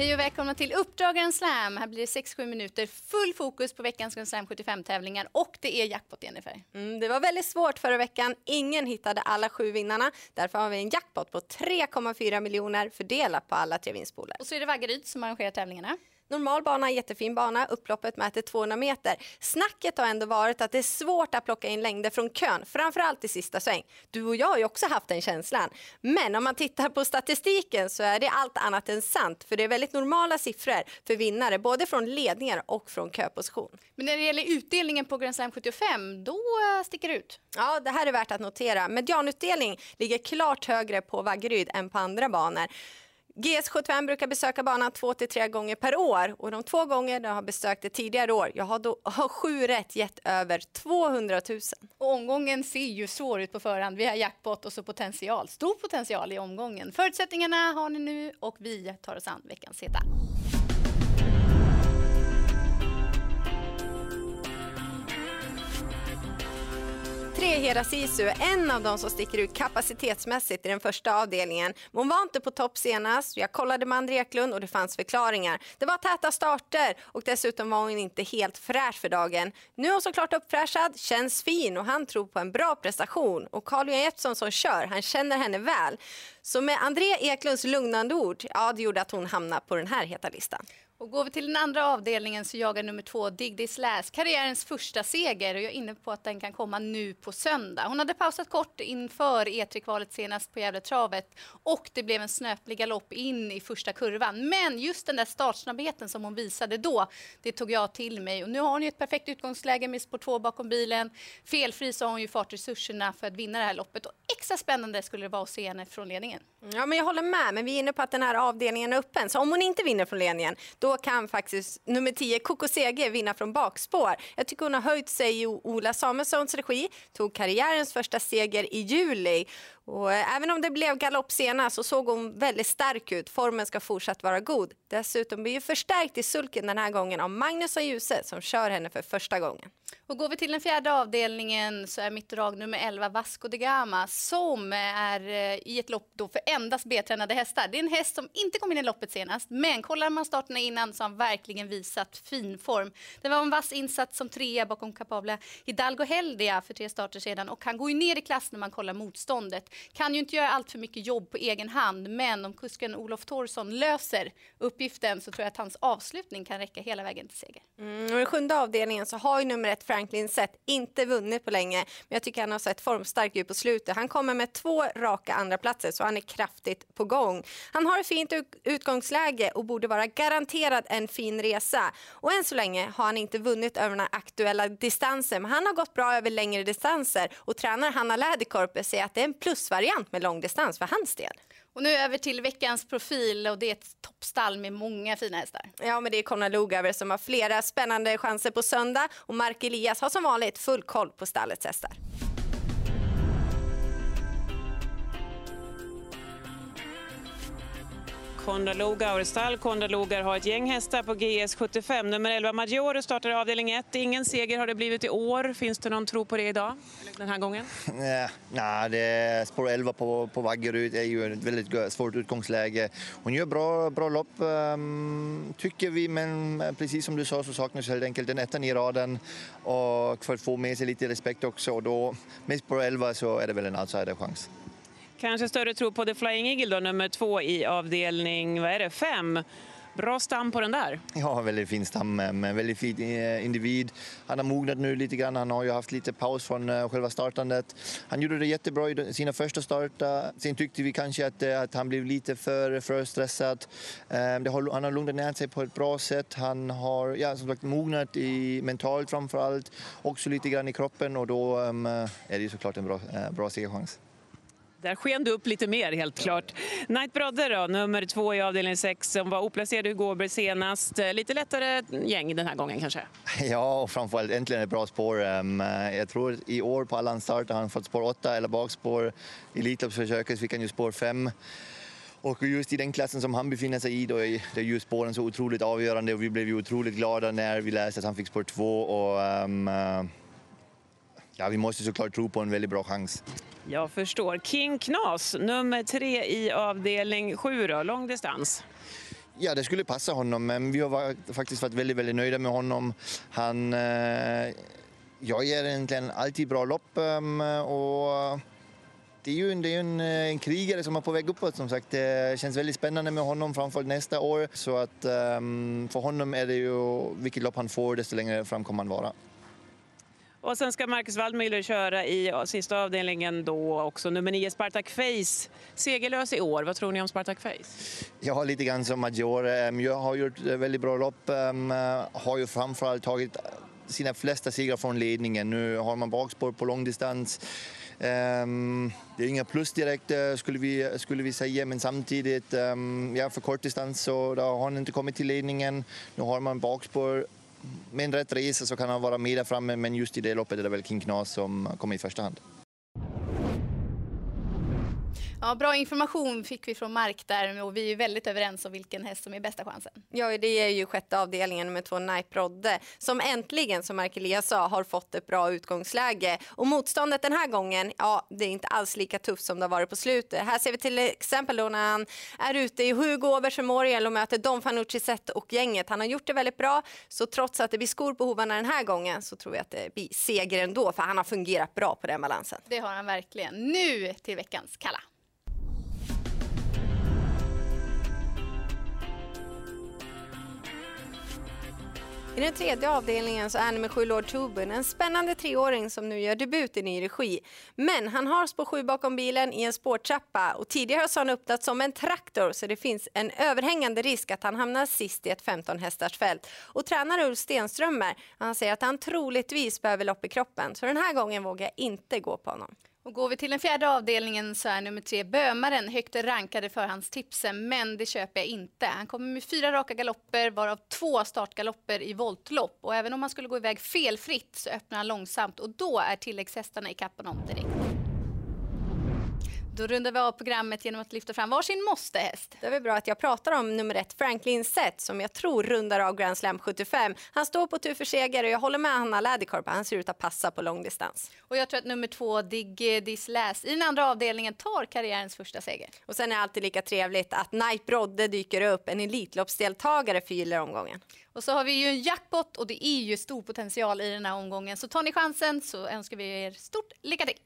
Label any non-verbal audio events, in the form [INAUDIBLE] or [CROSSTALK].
Hej och välkomna till Uppdrag Grand Slam. Här blir det 6-7 minuter full fokus på veckans Grand Slam 75-tävlingar och det är jackpot, Jennifer. Mm, det var väldigt svårt förra veckan. Ingen hittade alla sju vinnarna. Därför har vi en jackpot på 3,4 miljoner fördelat på alla tre vinstpooler. Och så är det Vaggeryd som arrangerar tävlingarna. Normal bana, jättefin bana. Upploppet mäter 200 meter. Snacket har ändå varit att det är svårt att plocka in längder från kön, framförallt i sista sväng. Du och jag har ju också haft den känslan. Men om man tittar på statistiken så är det allt annat än sant, för det är väldigt normala siffror för vinnare, både från ledningar och från köposition. Men när det gäller utdelningen på Grand Slam 75, då eh, sticker det ut. Ja, det här är värt att notera. Medianutdelning ligger klart högre på Vaggeryd än på andra banor. GS75 brukar besöka banan två till tre gånger per år och de två gånger jag har besökt det tidigare år, jag har, då, har sju rätt gett över 200 000. Och omgången ser ju svår ut på förhand. Vi har jackpot och så potential, stor potential i omgången. Förutsättningarna har ni nu och vi tar oss an veckans heta. Hera Sisu är en av de som sticker ut kapacitetsmässigt i den första avdelningen. Men hon var inte på topp senast. Jag kollade med André Eklund och det fanns förklaringar. Det var täta starter och dessutom var hon inte helt fräsch för dagen. Nu är hon såklart uppfräschad, känns fin och han tror på en bra prestation. Och Carl-Johan Jeppsson som kör, han känner henne väl. Så med André Eklunds lugnande ord, ja det gjorde att hon hamnade på den här heta listan. Och går vi till den andra avdelningen så jagar nummer två Dig This Last karriärens första seger och jag är inne på att den kan komma nu på söndag. Hon hade pausat kort inför E3-kvalet senast på Gävletravet och det blev en snöplig galopp in i första kurvan. Men just den där startsnabbheten som hon visade då, det tog jag till mig och nu har hon ju ett perfekt utgångsläge med spår 2 bakom bilen. Felfri så har hon ju fartresurserna för att vinna det här loppet och extra spännande skulle det vara att se henne från ledningen. Ja, men jag håller med, men vi är inne på att den här avdelningen är öppen. Så om hon inte vinner från ledningen, då kan faktiskt nummer 10, Coco Sege, vinna från bakspår. Jag tycker hon har höjt sig i Ola Samuelssons regi, tog karriärens första seger i juli. Och eh, även om det blev galopp senast så såg hon väldigt stark ut. Formen ska fortsatt vara god. Dessutom blir ju förstärkt i sulken den här gången av Magnus och Ljuse som kör henne för första gången. Och går vi till den fjärde avdelningen så är mitt drag nummer 11 Vasco de Gama som är eh, i ett lopp då för endast B-tränade hästar. Det är en häst som inte kom in i loppet senast men kollar man starterna innan så har han verkligen visat fin form. Det var en vass insats som trea bakom kapabla Hidalgo Heldia för tre starter sedan och han går ju ner i klass när man kollar motståndet. Kan ju inte göra allt för mycket jobb på egen hand men om kusken Olof Thorsson löser uppgiften så tror jag att hans avslutning kan räcka hela vägen till seger. Mm, och I sjunde avdelningen så har ju nummer ett Franklin sett inte vunnit på länge men jag tycker han har sett formstark ut på slutet. Han kommer med två raka andra platser så han är kraftigt på gång. Han har ett fint utgångsläge och borde vara garanterad en fin resa. Och än så länge har han inte vunnit över den aktuella distansen men han har gått bra över längre distanser och tränare Hanna Läderkorpe säger att det är en plus plusvariant med långdistans för hans del. Och nu över till veckans profil och det är ett toppstall med många fina hästar. Ja, men det är Konna Lugauer som har flera spännande chanser på söndag och Mark Elias har som vanligt full koll på stallets hästar. Kondaloga. Lugauer stall. Konrad Lugauer har ett gäng hästar på GS75. Nummer 11 Maggiore startar i avdelning 1. Ingen seger har det blivit i år. Finns det någon tro på det idag? Den här gången? [LAUGHS] Nej, det är spår 11 på, på Vaggeryd är ju ett väldigt svårt utgångsläge. Hon gör bra, bra lopp ehm, tycker vi, men eh, precis som du sa så saknas helt enkelt en ettan i raden och för att få med sig lite respekt också. Och då, med spår 11 så är det väl en outsiderchans. Kanske större tro på The Flying Eagle då, nummer två i avdelning, vad är det, fem. Bra stam på den där. Ja, väldigt fin stam eh, med väldigt fin eh, individ. Han har mognat nu lite grann. Han har ju haft lite paus från eh, själva startandet. Han gjorde det jättebra i sina första starter. Sen tyckte vi kanske att, att han blev lite för, för stressad. Har, han har lugnat ner sig på ett bra sätt. Han har ja, som sagt mognat i, mentalt framför allt. Också lite grann i kroppen och då um, är det såklart en bra, bra segerchans. Där sken du upp lite mer helt klart. Knight Brother då, nummer två i avdelning 6 som var oplacerad i Gåber senast. Lite lättare gäng den här gången kanske? [LAUGHS] Ja, och framförallt äntligen ett bra spår. Ehm, jag tror i år på alla starter har han fått spår 8 eller bakspår. I Elitloppsförsöket fick han ju spår 5. Och just i den klassen som han befinner sig i då är ju spåren så otroligt avgörande och vi blev ju otroligt glada när vi läste att han fick spår 2 och um, ja, vi måste såklart tro på en väldigt bra chans. Jag förstår. King Knas, nummer tre i avdelning 7 då, långdistans. Ja, det skulle passa honom, men vi har faktiskt varit väldigt, väldigt nöjda med honom. Han eh, jag ger egentligen alltid bra lopp um, och det är ju en, det är en, en, krigare som är på väg uppåt som sagt. Det känns väldigt spännande med honom framför nästa år. Så att um, för honom är det ju vilket lopp han får desto längre fram kommer han vara. Och sen ska Marcus Waldmüller köra i sista avdelningen då också. Nummer 9 Spartak Face. Segerlös i år. Vad tror ni om Spartak Face? Jag har lite grann som Maggiore. Ehm, jag har gjort eh, väldigt bra lopp. Ehm, eh, har ju framförallt tagit sina flesta segrar från ledningen. Nu har man bakspår på långdistans. Um, det är inga plus direkt eh, skulle vi, skulle vi säga, men samtidigt, um, ja, för kortdistans så har han inte kommit till ledningen. Nu har man bakspår. Med en rätt resa så kan han vara med där framme, men just i det loppet är det väl King Knas som kommer i första hand. Ja, bra information fick vi från Mark där och vi är väldigt överens om vilken häst som är bästa chansen. Ja, det är ju sjätte avdelningen nummer två Nipe Rodde som äntligen, som Mark Elias sa, har fått ett bra utgångsläge. Och motståndet den här gången, ja, det är inte alls lika tufft som det har varit på slutet. Här ser vi till exempel då när han är ute i Hugo Åbergs Memorial och möter Don Fanucci Zet och gänget. Han har gjort det väldigt bra, så trots att det blir skor på hovarna den här gången så tror jag att det blir seger ändå, för han har fungerat bra på den balansen. Det har han verkligen. Nu till veckans Kalla. I den tredje avdelningen så är nummer sju Lord Tobin en spännande treåring som nu gör debut i ny regi. Men han har spår sju bakom bilen i en spårtrappa och tidigare har han upptagit som en traktor så det finns en överhängande risk att han hamnar sist i ett 15 hästars fält. Och tränare Ulf Stenströmer han säger att han troligtvis behöver lopp i kroppen så den här gången vågar jag inte gå på honom. Och går vi till den fjärde avdelningen så är nummer tre Bömaren högt rankade förhandstipsen, men det köper jag inte. Han kommer med fyra raka galopper, varav två startgalopper i voltlopp. Och även om han skulle gå iväg felfritt så öppnar han långsamt och då är tilläggshästarna i kapp honom direkt. Då rundar vi av programmet genom att lyfta fram varsin måstehäst. Det är väl bra att jag pratar om nummer ett, Franklin Sett, som jag tror rundar av Grand Slam 75. Han står på tur för seger och jag håller med Hanna Läderkorp. Han ser ut att passa på långdistans. Och jag tror att nummer två, Dig Dis Läs, i den andra avdelningen tar karriärens första seger. Och sen är det alltid lika trevligt att Night Brodde dyker upp, en Elitloppsdeltagare fyller omgången. Och så har vi ju en jackpot och det är ju stor potential i den här omgången. Så tar ni chansen så önskar vi er stort lycka till!